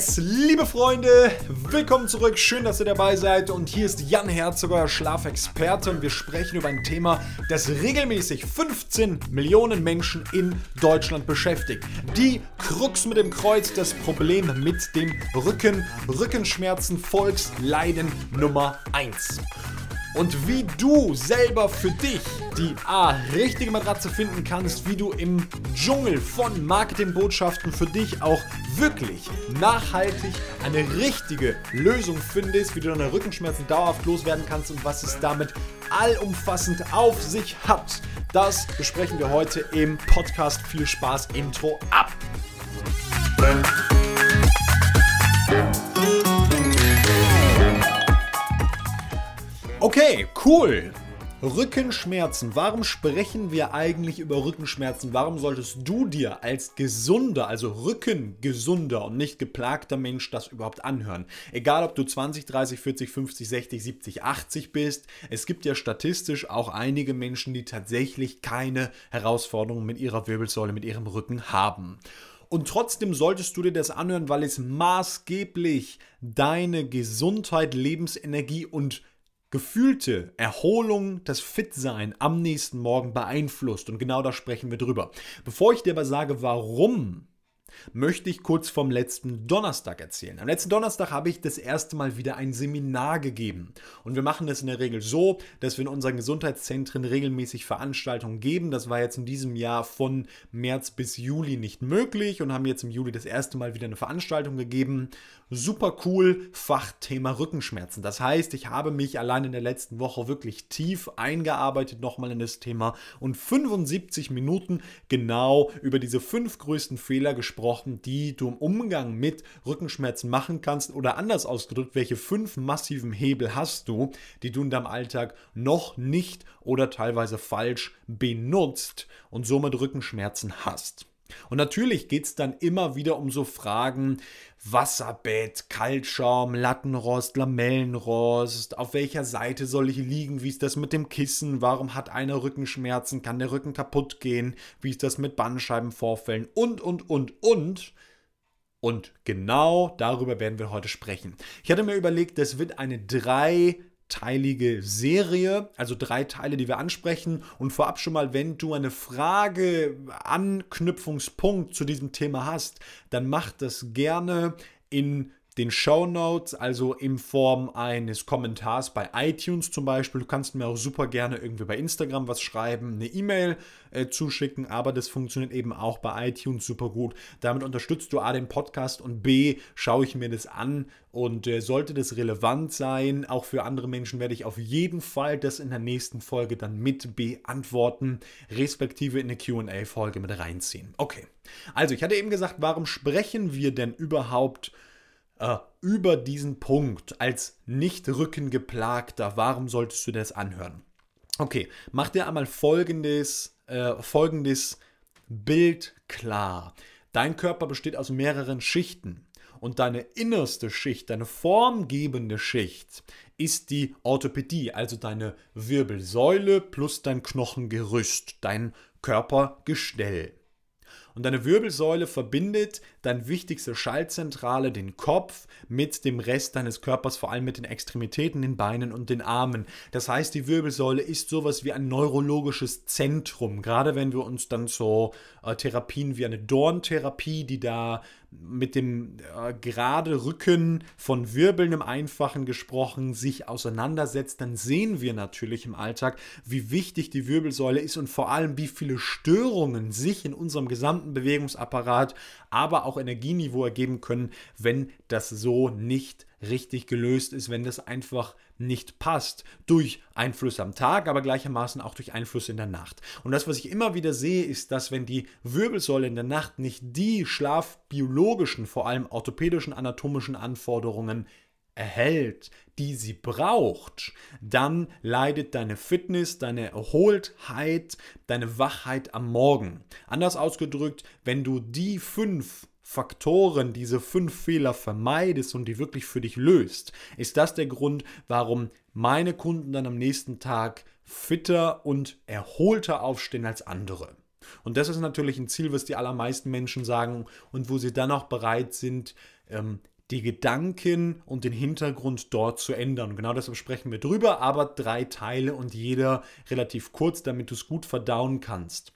Yes, liebe Freunde, willkommen zurück. Schön, dass ihr dabei seid. Und hier ist Jan Herzog, euer Schlafexperte. Und wir sprechen über ein Thema, das regelmäßig 15 Millionen Menschen in Deutschland beschäftigt. Die Krux mit dem Kreuz, das Problem mit dem Rücken, Rückenschmerzen, Volksleiden Nummer 1 und wie du selber für dich die A, richtige Matratze finden kannst, wie du im Dschungel von Marketingbotschaften für dich auch wirklich nachhaltig eine richtige Lösung findest, wie du deine Rückenschmerzen dauerhaft loswerden kannst und was es damit allumfassend auf sich hat. Das besprechen wir heute im Podcast. Viel Spaß, Intro ab! Okay, cool. Rückenschmerzen. Warum sprechen wir eigentlich über Rückenschmerzen? Warum solltest du dir als gesunder, also rückengesunder und nicht geplagter Mensch das überhaupt anhören? Egal, ob du 20, 30, 40, 50, 60, 70, 80 bist. Es gibt ja statistisch auch einige Menschen, die tatsächlich keine Herausforderungen mit ihrer Wirbelsäule, mit ihrem Rücken haben. Und trotzdem solltest du dir das anhören, weil es maßgeblich deine Gesundheit, Lebensenergie und gefühlte Erholung, das Fitsein am nächsten Morgen beeinflusst. Und genau da sprechen wir drüber. Bevor ich dir aber sage, warum möchte ich kurz vom letzten Donnerstag erzählen. Am letzten Donnerstag habe ich das erste Mal wieder ein Seminar gegeben. Und wir machen das in der Regel so, dass wir in unseren Gesundheitszentren regelmäßig Veranstaltungen geben. Das war jetzt in diesem Jahr von März bis Juli nicht möglich und haben jetzt im Juli das erste Mal wieder eine Veranstaltung gegeben. Super cool, Fachthema Rückenschmerzen. Das heißt, ich habe mich allein in der letzten Woche wirklich tief eingearbeitet nochmal in das Thema und 75 Minuten genau über diese fünf größten Fehler gesprochen gesprochen, die du im Umgang mit Rückenschmerzen machen kannst oder anders ausgedrückt, welche fünf massiven Hebel hast du, die du in deinem Alltag noch nicht oder teilweise falsch benutzt und somit Rückenschmerzen hast. Und natürlich geht es dann immer wieder um so Fragen, Wasserbett, Kaltschaum, Lattenrost, Lamellenrost, auf welcher Seite soll ich liegen, wie ist das mit dem Kissen, warum hat einer Rückenschmerzen, kann der Rücken kaputt gehen, wie ist das mit Bandscheibenvorfällen und, und, und, und. Und genau darüber werden wir heute sprechen. Ich hatte mir überlegt, das wird eine drei teilige Serie, also drei Teile, die wir ansprechen. Und vorab schon mal, wenn du eine Frage, Anknüpfungspunkt zu diesem Thema hast, dann mach das gerne in den Show Notes, also in Form eines Kommentars bei iTunes zum Beispiel. Du kannst mir auch super gerne irgendwie bei Instagram was schreiben, eine E-Mail äh, zuschicken, aber das funktioniert eben auch bei iTunes super gut. Damit unterstützt du A den Podcast und B schaue ich mir das an und äh, sollte das relevant sein, auch für andere Menschen, werde ich auf jeden Fall das in der nächsten Folge dann mit beantworten, respektive in eine QA-Folge mit reinziehen. Okay, also ich hatte eben gesagt, warum sprechen wir denn überhaupt äh, über diesen Punkt als nicht rückengeplagter, warum solltest du das anhören? Okay, mach dir einmal folgendes, äh, folgendes Bild klar. Dein Körper besteht aus mehreren Schichten und deine innerste Schicht, deine formgebende Schicht ist die Orthopädie, also deine Wirbelsäule plus dein Knochengerüst, dein Körpergestell. Und deine Wirbelsäule verbindet deine wichtigste Schaltzentrale, den Kopf, mit dem Rest deines Körpers, vor allem mit den Extremitäten, den Beinen und den Armen. Das heißt, die Wirbelsäule ist sowas wie ein neurologisches Zentrum. Gerade wenn wir uns dann so äh, Therapien wie eine Dorntherapie, die da mit dem äh, gerade Rücken von Wirbeln im Einfachen gesprochen sich auseinandersetzt, dann sehen wir natürlich im Alltag, wie wichtig die Wirbelsäule ist und vor allem, wie viele Störungen sich in unserem gesamten Bewegungsapparat, aber auch Energieniveau ergeben können, wenn das so nicht richtig gelöst ist, wenn das einfach nicht passt. Durch Einflüsse am Tag, aber gleichermaßen auch durch Einflüsse in der Nacht. Und das, was ich immer wieder sehe, ist, dass wenn die Wirbelsäule in der Nacht nicht die schlafbiologischen, vor allem orthopädischen, anatomischen Anforderungen erhält, die sie braucht, dann leidet deine Fitness, deine Erholtheit, deine Wachheit am Morgen. Anders ausgedrückt, wenn du die fünf Faktoren, diese fünf Fehler vermeidest und die wirklich für dich löst, ist das der Grund, warum meine Kunden dann am nächsten Tag fitter und erholter aufstehen als andere. Und das ist natürlich ein Ziel, was die allermeisten Menschen sagen und wo sie dann auch bereit sind, ähm, die Gedanken und den Hintergrund dort zu ändern. Genau deshalb sprechen wir drüber, aber drei Teile und jeder relativ kurz, damit du es gut verdauen kannst.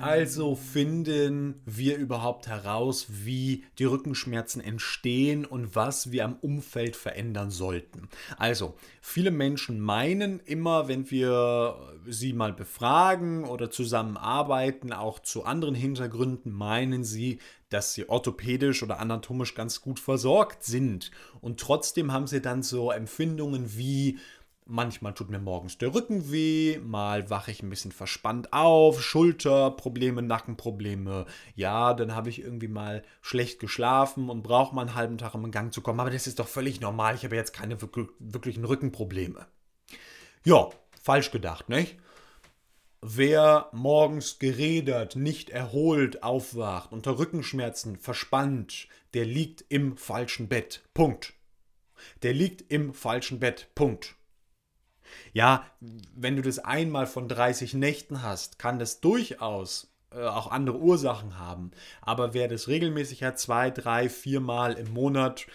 Also finden wir überhaupt heraus, wie die Rückenschmerzen entstehen und was wir am Umfeld verändern sollten? Also, viele Menschen meinen immer, wenn wir sie mal befragen oder zusammenarbeiten, auch zu anderen Hintergründen, meinen sie, dass sie orthopädisch oder anatomisch ganz gut versorgt sind. Und trotzdem haben sie dann so Empfindungen wie Manchmal tut mir morgens der Rücken weh, mal wache ich ein bisschen verspannt auf, Schulterprobleme, Nackenprobleme. Ja, dann habe ich irgendwie mal schlecht geschlafen und brauche mal einen halben Tag, um in Gang zu kommen. Aber das ist doch völlig normal. Ich habe jetzt keine wirklichen Rückenprobleme. Ja, falsch gedacht, nicht? Wer morgens gerädert, nicht erholt aufwacht, unter Rückenschmerzen verspannt, der liegt im falschen Bett. Punkt. Der liegt im falschen Bett. Punkt. Ja, wenn du das einmal von 30 Nächten hast, kann das durchaus äh, auch andere Ursachen haben. Aber wer das regelmäßig hat, zwei, drei, viermal im Monat,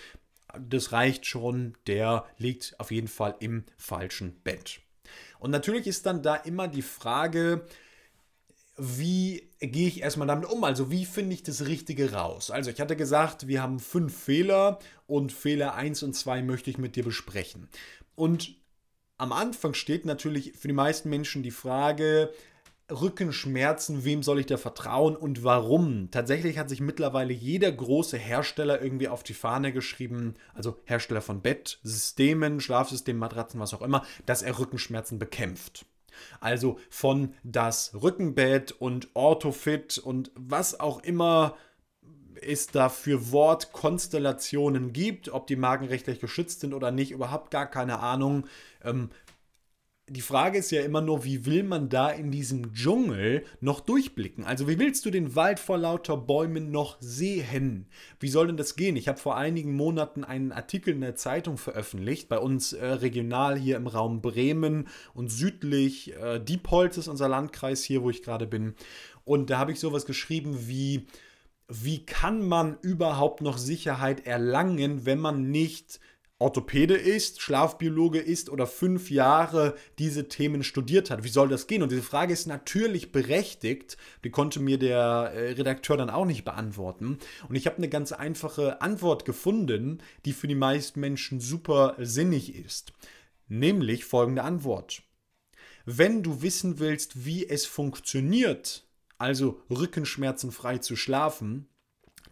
das reicht schon, der liegt auf jeden Fall im falschen Bett. Und natürlich ist dann da immer die Frage, wie gehe ich erstmal damit um? Also wie finde ich das Richtige raus? Also ich hatte gesagt, wir haben fünf Fehler und Fehler 1 und 2 möchte ich mit dir besprechen. Und am Anfang steht natürlich für die meisten Menschen die Frage, Rückenschmerzen, wem soll ich da vertrauen und warum? Tatsächlich hat sich mittlerweile jeder große Hersteller irgendwie auf die Fahne geschrieben, also Hersteller von Bettsystemen, Schlafsystemen, Matratzen, was auch immer, dass er Rückenschmerzen bekämpft. Also von das Rückenbett und Orthofit und was auch immer es da für Wortkonstellationen gibt, ob die markenrechtlich geschützt sind oder nicht, überhaupt gar keine Ahnung. Ähm, die Frage ist ja immer nur, wie will man da in diesem Dschungel noch durchblicken? Also wie willst du den Wald vor lauter Bäumen noch sehen? Wie soll denn das gehen? Ich habe vor einigen Monaten einen Artikel in der Zeitung veröffentlicht, bei uns äh, regional hier im Raum Bremen und südlich äh, Diepholz ist unser Landkreis hier, wo ich gerade bin. Und da habe ich sowas geschrieben wie wie kann man überhaupt noch Sicherheit erlangen, wenn man nicht Orthopäde ist, Schlafbiologe ist oder fünf Jahre diese Themen studiert hat. Wie soll das gehen? Und diese Frage ist natürlich berechtigt. Die konnte mir der äh, Redakteur dann auch nicht beantworten. Und ich habe eine ganz einfache Antwort gefunden, die für die meisten Menschen super sinnig ist. Nämlich folgende Antwort. Wenn du wissen willst, wie es funktioniert, also rückenschmerzenfrei zu schlafen,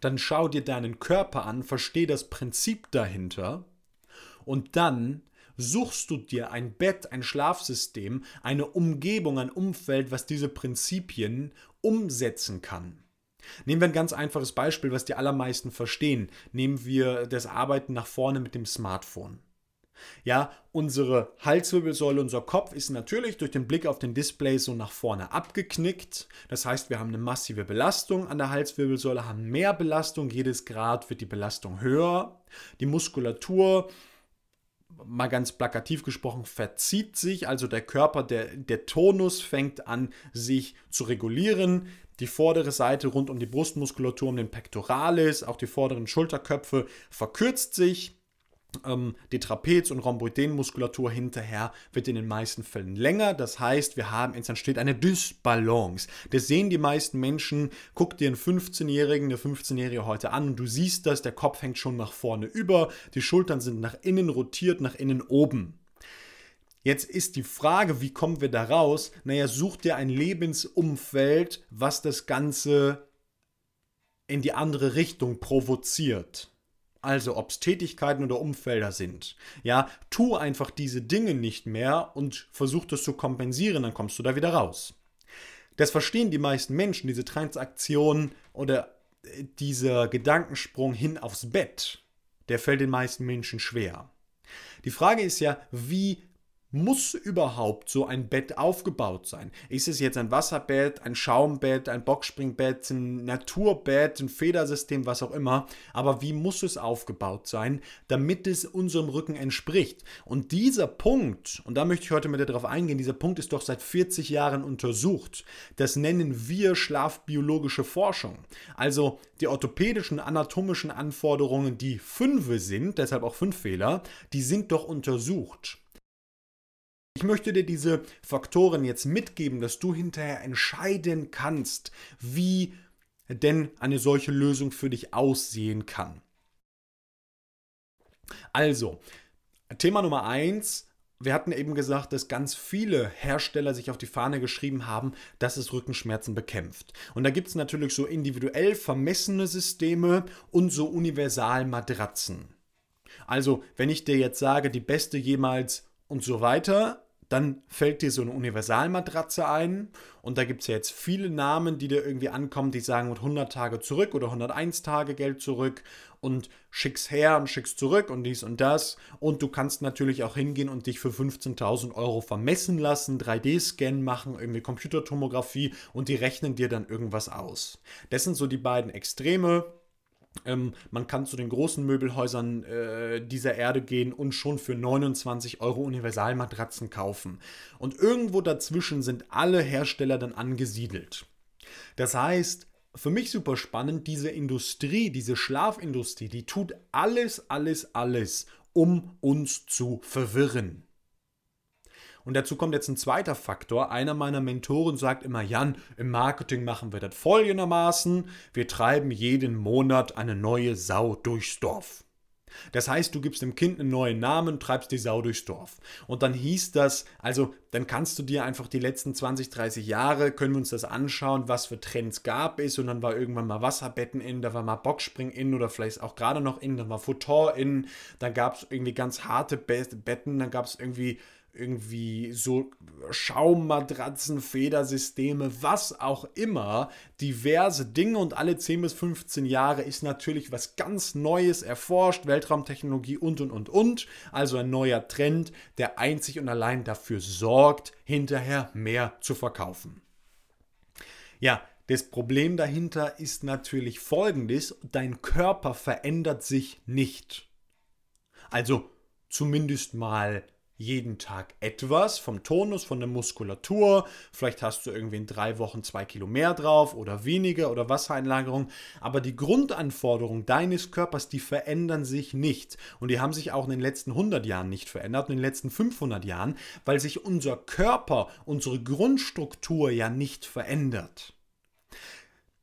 dann schau dir deinen Körper an, versteh das Prinzip dahinter und dann suchst du dir ein Bett, ein Schlafsystem, eine Umgebung, ein Umfeld, was diese Prinzipien umsetzen kann. Nehmen wir ein ganz einfaches Beispiel, was die allermeisten verstehen. Nehmen wir das Arbeiten nach vorne mit dem Smartphone. Ja, unsere Halswirbelsäule, unser Kopf ist natürlich durch den Blick auf den Display so nach vorne abgeknickt. Das heißt, wir haben eine massive Belastung an der Halswirbelsäule, haben mehr Belastung. Jedes Grad wird die Belastung höher. Die Muskulatur mal ganz plakativ gesprochen, verzieht sich, also der Körper, der, der Tonus fängt an, sich zu regulieren. Die vordere Seite rund um die Brustmuskulatur, um den Pectoralis, auch die vorderen Schulterköpfe verkürzt sich. Ähm, die Trapez- und Rhomboidenmuskulatur hinterher wird in den meisten Fällen länger. Das heißt, wir haben, es entsteht eine Dysbalance. Das sehen die meisten Menschen. Guck dir einen 15-Jährigen, eine 15-Jährige heute an und du siehst das, der Kopf hängt schon nach vorne über, die Schultern sind nach innen rotiert, nach innen oben. Jetzt ist die Frage, wie kommen wir da raus? Naja, such dir ein Lebensumfeld, was das Ganze in die andere Richtung provoziert. Also ob es Tätigkeiten oder Umfelder sind. Ja, tu einfach diese Dinge nicht mehr und versuch das zu kompensieren, dann kommst du da wieder raus. Das verstehen die meisten Menschen, diese Transaktion oder äh, dieser Gedankensprung hin aufs Bett, der fällt den meisten Menschen schwer. Die Frage ist ja, wie muss überhaupt so ein Bett aufgebaut sein? Ist es jetzt ein Wasserbett, ein Schaumbett, ein Boxspringbett, ein Naturbett, ein Federsystem, was auch immer? Aber wie muss es aufgebaut sein, damit es unserem Rücken entspricht? Und dieser Punkt, und da möchte ich heute mit dir darauf eingehen, dieser Punkt ist doch seit 40 Jahren untersucht. Das nennen wir schlafbiologische Forschung. Also die orthopädischen, anatomischen Anforderungen, die fünf sind, deshalb auch fünf Fehler, die sind doch untersucht. Ich möchte dir diese Faktoren jetzt mitgeben, dass du hinterher entscheiden kannst, wie denn eine solche Lösung für dich aussehen kann. Also, Thema Nummer eins. Wir hatten eben gesagt, dass ganz viele Hersteller sich auf die Fahne geschrieben haben, dass es Rückenschmerzen bekämpft. Und da gibt es natürlich so individuell vermessene Systeme und so Universalmatratzen. Also, wenn ich dir jetzt sage, die beste jemals und so weiter, dann fällt dir so eine Universalmatratze ein. Und da gibt es ja jetzt viele Namen, die dir irgendwie ankommen, die sagen 100 Tage zurück oder 101 Tage Geld zurück und schick's her und schick's zurück und dies und das. Und du kannst natürlich auch hingehen und dich für 15.000 Euro vermessen lassen, 3D-Scan machen, irgendwie Computertomographie und die rechnen dir dann irgendwas aus. Das sind so die beiden Extreme ähm, man kann zu den großen Möbelhäusern äh, dieser Erde gehen und schon für 29 Euro Universalmatratzen kaufen. Und irgendwo dazwischen sind alle Hersteller dann angesiedelt. Das heißt, für mich super spannend, diese Industrie, diese Schlafindustrie, die tut alles, alles, alles, um uns zu verwirren. Und dazu kommt jetzt ein zweiter Faktor. Einer meiner Mentoren sagt immer, Jan, im Marketing machen wir das folgendermaßen. Wir treiben jeden Monat eine neue Sau durchs Dorf. Das heißt, du gibst dem Kind einen neuen Namen, treibst die Sau durchs Dorf. Und dann hieß das, also dann kannst du dir einfach die letzten 20, 30 Jahre, können wir uns das anschauen, was für Trends gab es. Und dann war irgendwann mal Wasserbetten in, da war mal Boxspring in oder vielleicht auch gerade noch in, dann war Futter in, dann gab es irgendwie ganz harte Betten, dann gab es irgendwie irgendwie so Schaummatratzen, Federsysteme, was auch immer, diverse Dinge und alle 10 bis 15 Jahre ist natürlich was ganz Neues erforscht, Weltraumtechnologie und und und und, also ein neuer Trend, der einzig und allein dafür sorgt, hinterher mehr zu verkaufen. Ja, das Problem dahinter ist natürlich folgendes, dein Körper verändert sich nicht. Also zumindest mal jeden Tag etwas vom Tonus, von der Muskulatur. Vielleicht hast du irgendwie in drei Wochen zwei Kilo mehr drauf oder weniger oder Wassereinlagerung. Aber die Grundanforderungen deines Körpers, die verändern sich nicht. Und die haben sich auch in den letzten 100 Jahren nicht verändert, in den letzten 500 Jahren, weil sich unser Körper, unsere Grundstruktur ja nicht verändert.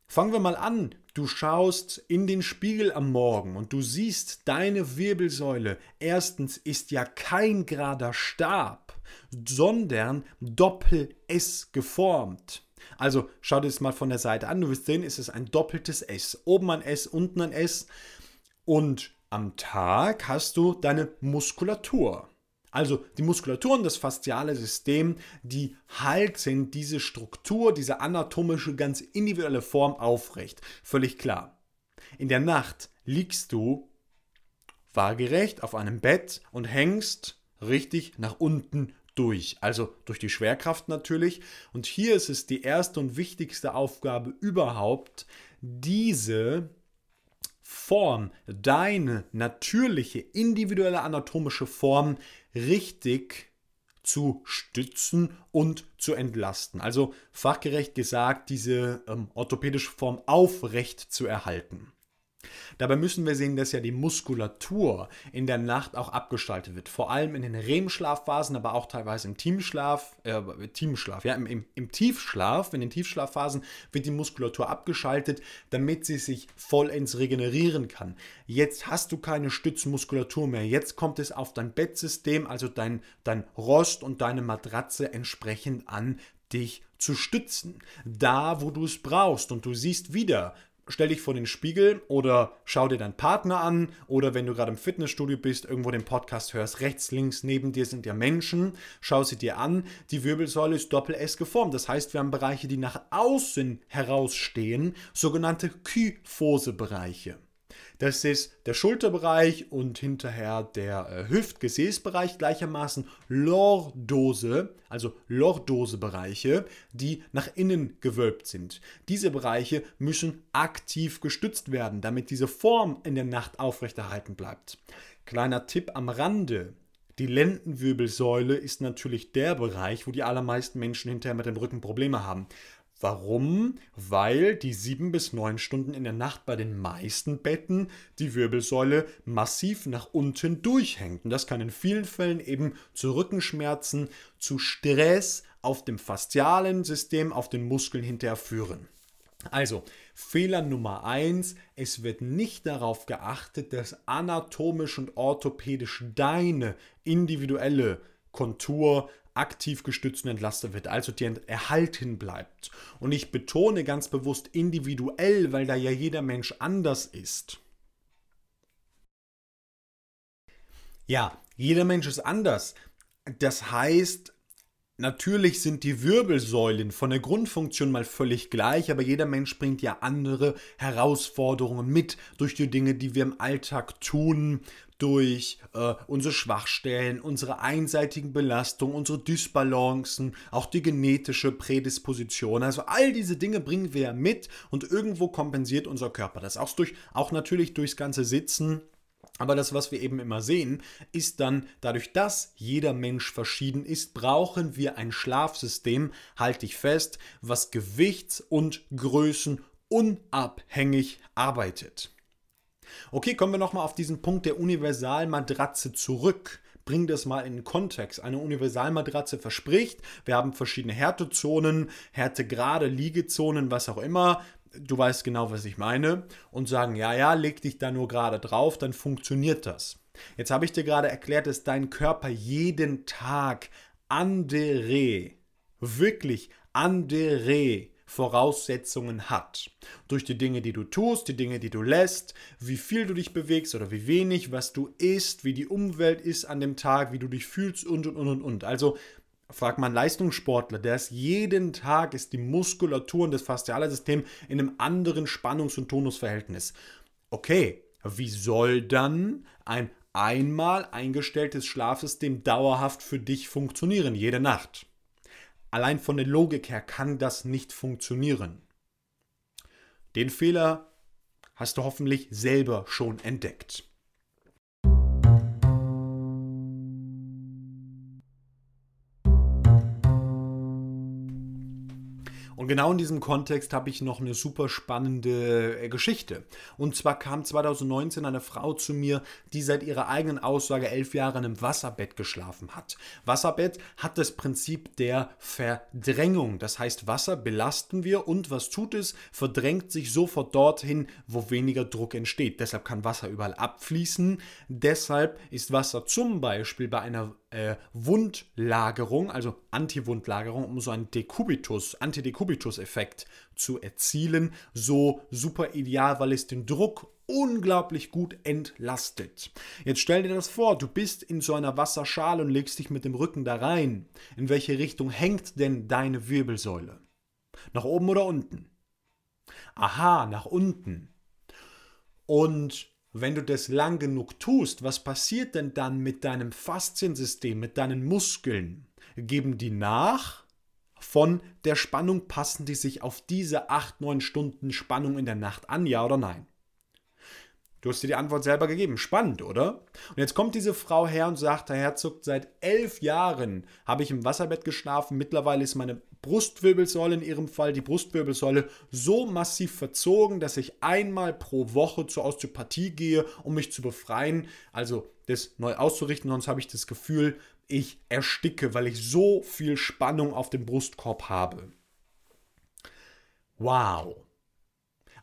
Fangen wir mal an. Du schaust in den Spiegel am Morgen und du siehst, deine Wirbelsäule erstens ist ja kein gerader Stab, sondern Doppel-S geformt. Also schau dir das mal von der Seite an. Du wirst sehen, es ist ein doppeltes S. Oben ein S, unten ein S. Und am Tag hast du deine Muskulatur. Also die Muskulatur und das fasziale System, die halten diese Struktur, diese anatomische, ganz individuelle Form aufrecht. Völlig klar. In der Nacht liegst du waagerecht auf einem Bett und hängst richtig nach unten durch. Also durch die Schwerkraft natürlich. Und hier ist es die erste und wichtigste Aufgabe überhaupt, diese Form, deine natürliche, individuelle anatomische Form richtig zu stützen und zu entlasten. Also fachgerecht gesagt, diese ähm, orthopädische Form aufrecht zu erhalten. Dabei müssen wir sehen, dass ja die Muskulatur in der Nacht auch abgeschaltet wird. Vor allem in den REM-Schlafphasen, aber auch teilweise im Teamschlaf, äh, Teamschlaf, ja, im, im, im Tiefschlaf, in den Tiefschlafphasen wird die Muskulatur abgeschaltet, damit sie sich vollends regenerieren kann. Jetzt hast du keine Stützmuskulatur mehr. Jetzt kommt es auf dein Bettsystem, also dein, dein Rost und deine Matratze entsprechend an, dich zu stützen. Da, wo du es brauchst. Und du siehst wieder, stell dich vor den Spiegel oder schau dir deinen Partner an oder wenn du gerade im Fitnessstudio bist, irgendwo den Podcast hörst, rechts, links, neben dir sind ja Menschen, schau sie dir an. Die Wirbelsäule ist Doppel-S geformt. Das heißt, wir haben Bereiche, die nach außen herausstehen, sogenannte Kyphose-Bereiche. Das ist der Schulterbereich und hinterher der äh, Hüftgesäßbereich gleichermaßen Lordose, also Lordose-Bereiche, die nach innen gewölbt sind. Diese Bereiche müssen aktiv gestützt werden, damit diese Form in der Nacht aufrechterhalten bleibt. Kleiner Tipp am Rande. Die Lendenwirbelsäule ist natürlich der Bereich, wo die allermeisten Menschen hinterher mit dem Rücken Probleme haben. Warum? Weil die sieben bis neun Stunden in der Nacht bei den meisten Betten die Wirbelsäule massiv nach unten durchhängt. Und das kann in vielen Fällen eben zu Rückenschmerzen, zu Stress auf dem faszialen System, auf den Muskeln hinterher führen. Also, Fehler Nummer eins: es wird nicht darauf geachtet, dass anatomisch und orthopädisch deine individuelle Kontur aktiv gestützt und entlastet wird, also dir erhalten bleibt. Und ich betone ganz bewusst individuell, weil da ja jeder Mensch anders ist. Ja, jeder Mensch ist anders. Das heißt, Natürlich sind die Wirbelsäulen von der Grundfunktion mal völlig gleich, aber jeder Mensch bringt ja andere Herausforderungen mit durch die Dinge, die wir im Alltag tun, durch äh, unsere Schwachstellen, unsere einseitigen Belastungen, unsere Dysbalancen, auch die genetische Prädisposition. Also all diese Dinge bringen wir mit und irgendwo kompensiert unser Körper das. Auch, durch, auch natürlich durchs ganze Sitzen aber das, was wir eben immer sehen, ist dann, dadurch, dass jeder Mensch verschieden ist, brauchen wir ein Schlafsystem, halte ich fest, was gewichts- und größenunabhängig arbeitet. Okay, kommen wir nochmal auf diesen Punkt der Universalmatratze zurück. Bring das mal in den Kontext. Eine Universalmatratze verspricht, wir haben verschiedene Härtezonen, Härtegrade, Liegezonen, was auch immer du weißt genau, was ich meine, und sagen, ja, ja, leg dich da nur gerade drauf, dann funktioniert das. Jetzt habe ich dir gerade erklärt, dass dein Körper jeden Tag andere, wirklich andere Voraussetzungen hat. Durch die Dinge, die du tust, die Dinge, die du lässt, wie viel du dich bewegst oder wie wenig, was du isst, wie die Umwelt ist an dem Tag, wie du dich fühlst und und und und und. Also fragt man Leistungssportler, der ist jeden Tag, ist die Muskulatur und das fasziale System in einem anderen Spannungs- und Tonusverhältnis. Okay, wie soll dann ein einmal eingestelltes Schlafsystem dauerhaft für dich funktionieren, jede Nacht? Allein von der Logik her kann das nicht funktionieren. Den Fehler hast du hoffentlich selber schon entdeckt. Genau in diesem Kontext habe ich noch eine super spannende äh, Geschichte. Und zwar kam 2019 eine Frau zu mir, die seit ihrer eigenen Aussage elf Jahre in einem Wasserbett geschlafen hat. Wasserbett hat das Prinzip der Verdrängung. Das heißt, Wasser belasten wir und was tut es? Verdrängt sich sofort dorthin, wo weniger Druck entsteht. Deshalb kann Wasser überall abfließen. Deshalb ist Wasser zum Beispiel bei einer äh, Wundlagerung, also Antiwundlagerung, um so einen Dekubitus, Antidekubitus-Effekt zu erzielen, so super ideal, weil es den Druck unglaublich gut entlastet. Jetzt stell dir das vor, du bist in so einer Wasserschale und legst dich mit dem Rücken da rein. In welche Richtung hängt denn deine Wirbelsäule? Nach oben oder unten? Aha, nach unten. Und wenn du das lang genug tust, was passiert denn dann mit deinem Fasziensystem, mit deinen Muskeln? Geben die nach? Von der Spannung passen die sich auf diese 8, 9 Stunden Spannung in der Nacht an, ja oder nein? Du hast dir die Antwort selber gegeben. Spannend, oder? Und jetzt kommt diese Frau her und sagt, Herr Herzog, seit elf Jahren habe ich im Wasserbett geschlafen. Mittlerweile ist meine Brustwirbelsäule in ihrem Fall, die Brustwirbelsäule, so massiv verzogen, dass ich einmal pro Woche zur Osteopathie gehe, um mich zu befreien, also das neu auszurichten. Sonst habe ich das Gefühl, ich ersticke, weil ich so viel Spannung auf dem Brustkorb habe. Wow.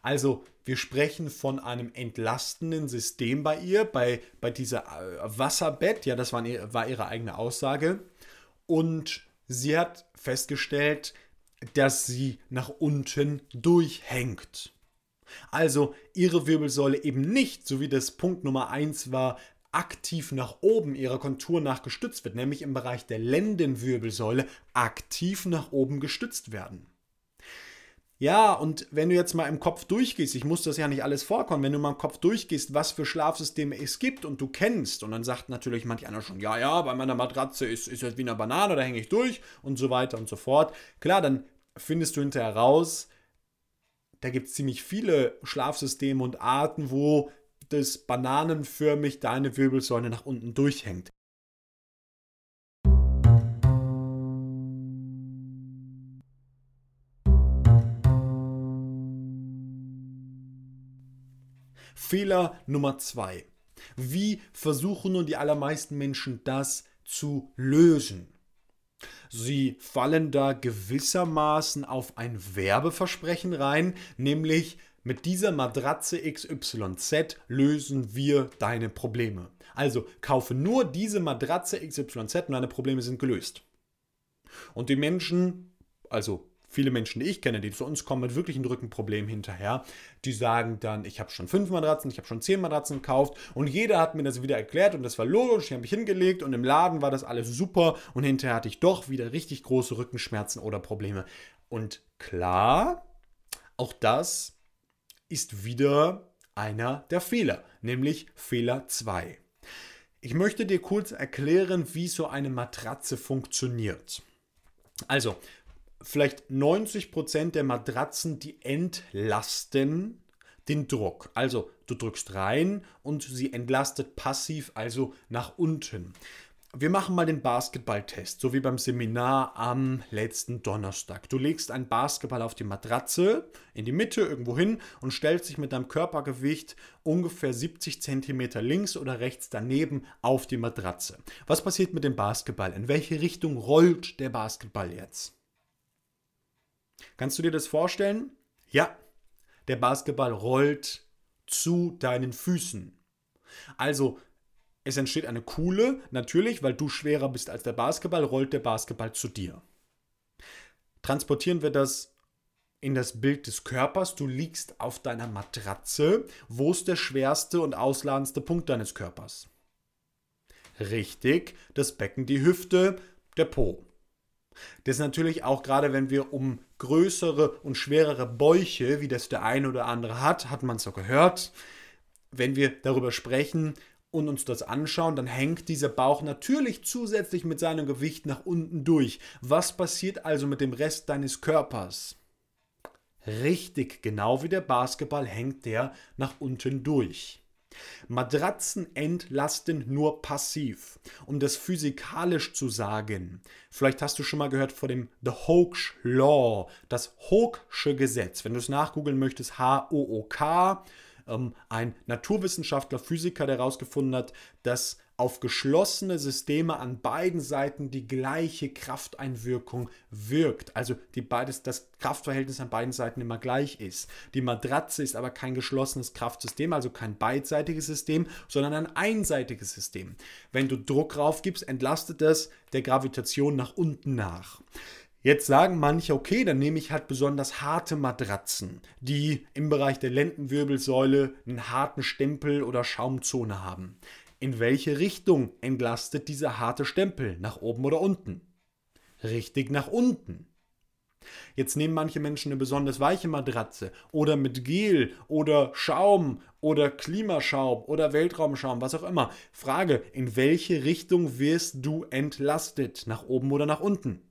Also wir sprechen von einem entlastenden System bei ihr, bei, bei dieser äh, Wasserbett, ja, das war, war ihre eigene Aussage. Und sie hat festgestellt, dass sie nach unten durchhängt. Also ihre Wirbelsäule eben nicht, so wie das Punkt Nummer 1 war, aktiv nach oben ihrer Kontur nach gestützt wird, nämlich im Bereich der Lendenwirbelsäule aktiv nach oben gestützt werden. Ja, und wenn du jetzt mal im Kopf durchgehst, ich muss das ja nicht alles vorkommen, wenn du mal im Kopf durchgehst, was für Schlafsysteme es gibt und du kennst, und dann sagt natürlich manch einer schon, ja, ja, bei meiner Matratze ist, das wie eine Banane, da hänge ich durch und so weiter und so fort. Klar, dann findest du hinterher raus, da gibt es ziemlich viele Schlafsysteme und Arten, wo das bananenförmig deine Wirbelsäule nach unten durchhängt. Fehler Nummer zwei. Wie versuchen nun die allermeisten Menschen das zu lösen? Sie fallen da gewissermaßen auf ein Werbeversprechen rein, nämlich mit dieser Matratze XYZ lösen wir deine Probleme. Also kaufe nur diese Matratze XYZ und deine Probleme sind gelöst. Und die Menschen, also viele Menschen, die ich kenne, die zu uns kommen mit wirklichen Rückenproblemen hinterher, die sagen dann, ich habe schon fünf Matratzen, ich habe schon zehn Matratzen gekauft und jeder hat mir das wieder erklärt und das war logisch, ich habe mich hingelegt und im Laden war das alles super und hinterher hatte ich doch wieder richtig große Rückenschmerzen oder Probleme. Und klar, auch das ist wieder einer der Fehler, nämlich Fehler 2. Ich möchte dir kurz erklären, wie so eine Matratze funktioniert. Also, vielleicht 90% der Matratzen, die entlasten den Druck. Also du drückst rein und sie entlastet passiv, also nach unten. Wir machen mal den Basketballtest, so wie beim Seminar am letzten Donnerstag. Du legst einen Basketball auf die Matratze, in die Mitte irgendwo hin und stellst dich mit deinem Körpergewicht ungefähr 70 cm links oder rechts daneben auf die Matratze. Was passiert mit dem Basketball? In welche Richtung rollt der Basketball jetzt? Kannst du dir das vorstellen? Ja, der Basketball rollt zu deinen Füßen. Also, es entsteht eine Kuhle, natürlich, weil du schwerer bist als der Basketball, rollt der Basketball zu dir. Transportieren wir das in das Bild des Körpers. Du liegst auf deiner Matratze. Wo ist der schwerste und ausladendste Punkt deines Körpers? Richtig, das Becken, die Hüfte, der Po. Das ist natürlich auch gerade, wenn wir um größere und schwerere Bäuche, wie das der eine oder andere hat, hat man so gehört, wenn wir darüber sprechen und uns das anschauen, dann hängt dieser Bauch natürlich zusätzlich mit seinem Gewicht nach unten durch. Was passiert also mit dem Rest deines Körpers? Richtig, genau wie der Basketball hängt der nach unten durch. Matratzen entlasten nur passiv. Um das physikalisch zu sagen, vielleicht hast du schon mal gehört von dem The Hoax Law, das Hoaxsche Gesetz. Wenn du es nachgoogeln möchtest, H-O-O-K, ähm, ein Naturwissenschaftler, Physiker, der herausgefunden hat, dass auf geschlossene Systeme an beiden Seiten die gleiche Krafteinwirkung wirkt. Also die beides, das Kraftverhältnis an beiden Seiten immer gleich ist. Die Matratze ist aber kein geschlossenes Kraftsystem, also kein beidseitiges System, sondern ein einseitiges System. Wenn du Druck drauf gibst, entlastet das der Gravitation nach unten nach. Jetzt sagen manche, okay, dann nehme ich halt besonders harte Matratzen, die im Bereich der Lendenwirbelsäule einen harten Stempel oder Schaumzone haben. In welche Richtung entlastet dieser harte Stempel? Nach oben oder unten? Richtig nach unten. Jetzt nehmen manche Menschen eine besonders weiche Matratze oder mit Gel oder Schaum oder Klimaschaum oder Weltraumschaum, was auch immer. Frage, in welche Richtung wirst du entlastet? Nach oben oder nach unten?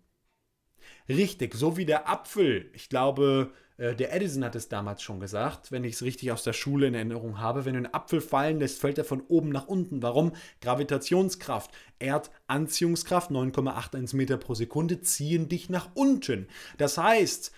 Richtig, so wie der Apfel. Ich glaube, der Edison hat es damals schon gesagt, wenn ich es richtig aus der Schule in Erinnerung habe. Wenn du einen Apfel fallen lässt, fällt er von oben nach unten. Warum? Gravitationskraft, Erdanziehungskraft, 9,81 Meter pro Sekunde, ziehen dich nach unten. Das heißt,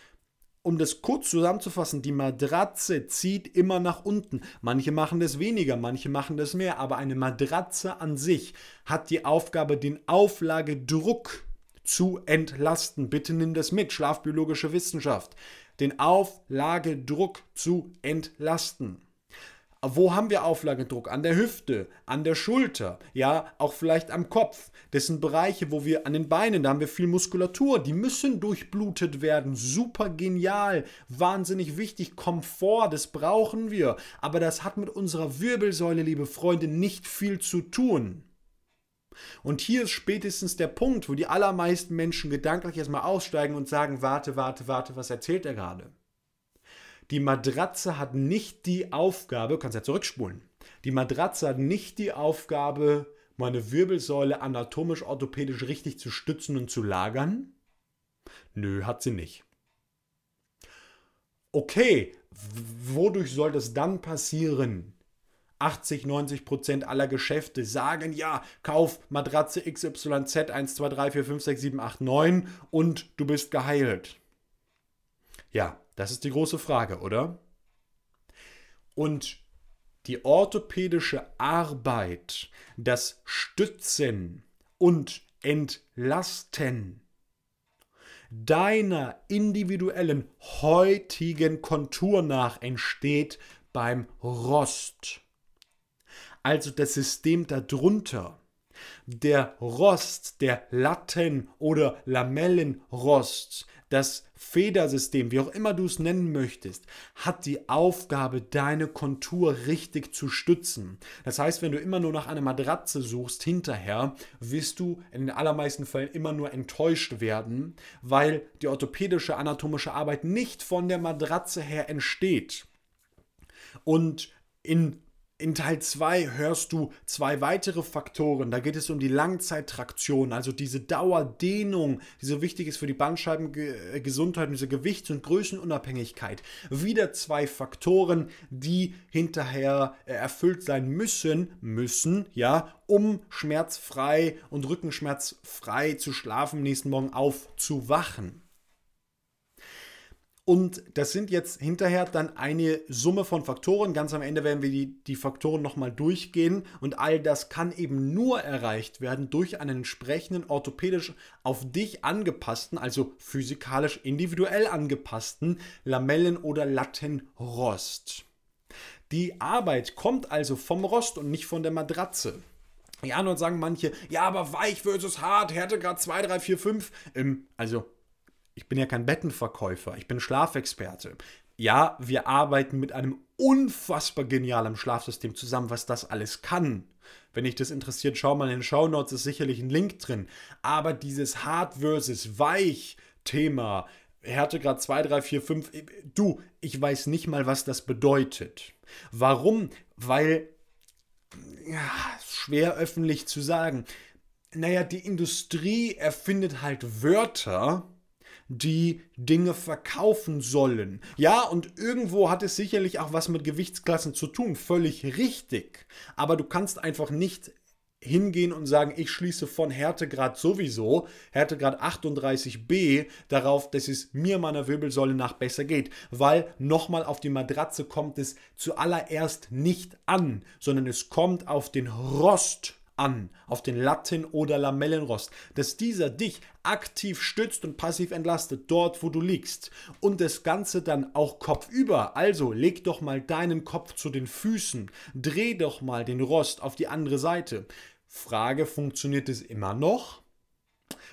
um das kurz zusammenzufassen, die Matratze zieht immer nach unten. Manche machen das weniger, manche machen das mehr, aber eine Matratze an sich hat die Aufgabe, den Auflagedruck zu entlasten. Bitte nimm das mit, schlafbiologische Wissenschaft. Den Auflagedruck zu entlasten. Wo haben wir Auflagedruck? An der Hüfte, an der Schulter, ja, auch vielleicht am Kopf. Das sind Bereiche, wo wir an den Beinen, da haben wir viel Muskulatur, die müssen durchblutet werden. Super genial, wahnsinnig wichtig, Komfort, das brauchen wir. Aber das hat mit unserer Wirbelsäule, liebe Freunde, nicht viel zu tun. Und hier ist spätestens der Punkt, wo die allermeisten Menschen gedanklich erstmal aussteigen und sagen, warte, warte, warte, was erzählt er gerade? Die Matratze hat nicht die Aufgabe, du kannst ja zurückspulen, die Matratze hat nicht die Aufgabe, meine Wirbelsäule anatomisch, orthopädisch richtig zu stützen und zu lagern? Nö, hat sie nicht. Okay, wodurch soll das dann passieren? 80, 90 Prozent aller Geschäfte sagen, ja, kauf Matratze XYZ 1, 2, 3, 4, 5, 6, 7, 8, 9 und du bist geheilt. Ja, das ist die große Frage, oder? Und die orthopädische Arbeit, das Stützen und Entlasten deiner individuellen heutigen Kontur nach entsteht beim Rost. Also das System darunter. Der Rost, der Latten- oder Lamellenrost, das Federsystem, wie auch immer du es nennen möchtest, hat die Aufgabe, deine Kontur richtig zu stützen. Das heißt, wenn du immer nur nach einer Matratze suchst hinterher, wirst du in den allermeisten Fällen immer nur enttäuscht werden, weil die orthopädische anatomische Arbeit nicht von der Matratze her entsteht. Und in in Teil 2 hörst du zwei weitere Faktoren. Da geht es um die Langzeittraktion, also diese Dauerdehnung, die so wichtig ist für die Bandscheibengesundheit und diese Gewichts- und Größenunabhängigkeit. Wieder zwei Faktoren, die hinterher äh, erfüllt sein müssen, müssen, ja, um schmerzfrei und rückenschmerzfrei zu schlafen, nächsten Morgen aufzuwachen. Und das sind jetzt hinterher dann eine Summe von Faktoren. Ganz am Ende werden wir die, die Faktoren nochmal durchgehen. Und all das kann eben nur erreicht werden durch einen entsprechenden orthopädisch auf dich angepassten, also physikalisch individuell angepassten Lamellen- oder Lattenrost. Die Arbeit kommt also vom Rost und nicht von der Matratze. Ja, nun sagen manche, ja, aber weich versus hart, Härtegrad 2, 3, 4, 5. Ähm, also ich bin ja kein Bettenverkäufer, ich bin Schlafexperte. Ja, wir arbeiten mit einem unfassbar genialen Schlafsystem zusammen, was das alles kann. Wenn dich das interessiert, schau mal in den Show Notes, ist sicherlich ein Link drin. Aber dieses Hart versus Weich Thema, Härtegrad 2, 3, 4, 5, du, ich weiß nicht mal, was das bedeutet. Warum? Weil, ja, schwer öffentlich zu sagen. Naja, die Industrie erfindet halt Wörter, die Dinge verkaufen sollen. Ja, und irgendwo hat es sicherlich auch was mit Gewichtsklassen zu tun, völlig richtig. Aber du kannst einfach nicht hingehen und sagen, ich schließe von Härtegrad sowieso, Härtegrad 38b, darauf, dass es mir meiner Wirbelsäule nach besser geht. Weil nochmal auf die Matratze kommt es zuallererst nicht an, sondern es kommt auf den Rost an, auf den Latten- oder Lamellenrost, dass dieser dich aktiv stützt und passiv entlastet, dort wo du liegst. Und das Ganze dann auch kopfüber. Also leg doch mal deinen Kopf zu den Füßen, dreh doch mal den Rost auf die andere Seite. Frage, funktioniert es immer noch?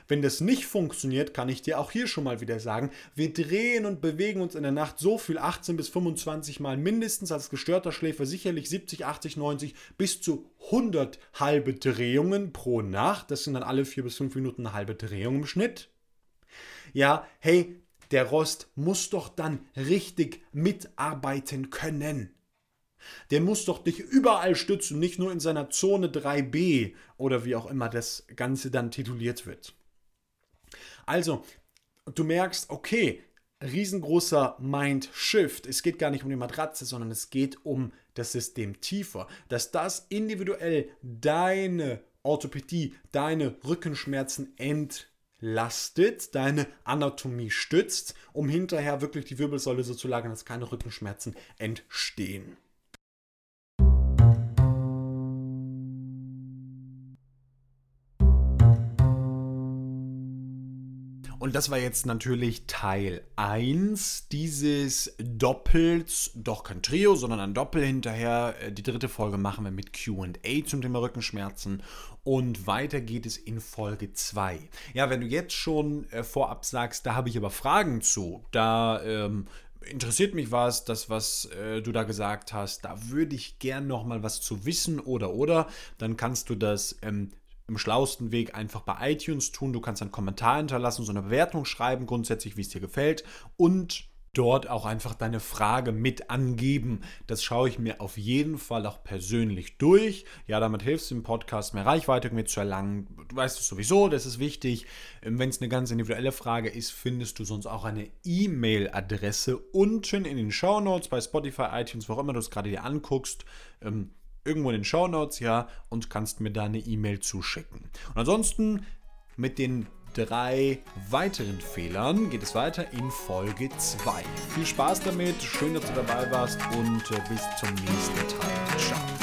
Wenn das nicht funktioniert, kann ich dir auch hier schon mal wieder sagen, wir drehen und bewegen uns in der Nacht so viel 18 bis 25 Mal mindestens als gestörter Schläfer sicherlich 70, 80, 90 bis zu 100 halbe Drehungen pro Nacht. Das sind dann alle 4 bis 5 Minuten eine halbe Drehung im Schnitt. Ja, hey, der Rost muss doch dann richtig mitarbeiten können. Der muss doch dich überall stützen, nicht nur in seiner Zone 3b oder wie auch immer das Ganze dann tituliert wird. Also, du merkst, okay, riesengroßer Mind-Shift. Es geht gar nicht um die Matratze, sondern es geht um das System tiefer. Dass das individuell deine Orthopädie, deine Rückenschmerzen entlastet, deine Anatomie stützt, um hinterher wirklich die Wirbelsäule so zu lagern, dass keine Rückenschmerzen entstehen. Und das war jetzt natürlich Teil 1 dieses Doppels, doch kein Trio, sondern ein Doppel hinterher. Äh, die dritte Folge machen wir mit QA zum Thema Rückenschmerzen. Und weiter geht es in Folge 2. Ja, wenn du jetzt schon äh, vorab sagst, da habe ich aber Fragen zu, da ähm, interessiert mich was, das, was äh, du da gesagt hast, da würde ich gern noch mal was zu wissen oder oder, dann kannst du das ähm, im schlauesten Weg einfach bei iTunes tun. Du kannst einen Kommentar hinterlassen, so eine Bewertung schreiben, grundsätzlich, wie es dir gefällt. Und dort auch einfach deine Frage mit angeben. Das schaue ich mir auf jeden Fall auch persönlich durch. Ja, damit hilfst du im Podcast mehr Reichweite mit zu erlangen. Du weißt es sowieso, das ist wichtig. Ähm, Wenn es eine ganz individuelle Frage ist, findest du sonst auch eine E-Mail-Adresse unten in den Show Notes bei Spotify, iTunes, wo auch immer du es gerade dir anguckst. Irgendwo in den Show Notes, ja, und kannst mir da eine E-Mail zuschicken. Und ansonsten mit den drei weiteren Fehlern geht es weiter in Folge 2. Viel Spaß damit, schön, dass du dabei warst und äh, bis zum nächsten Teil. Ciao.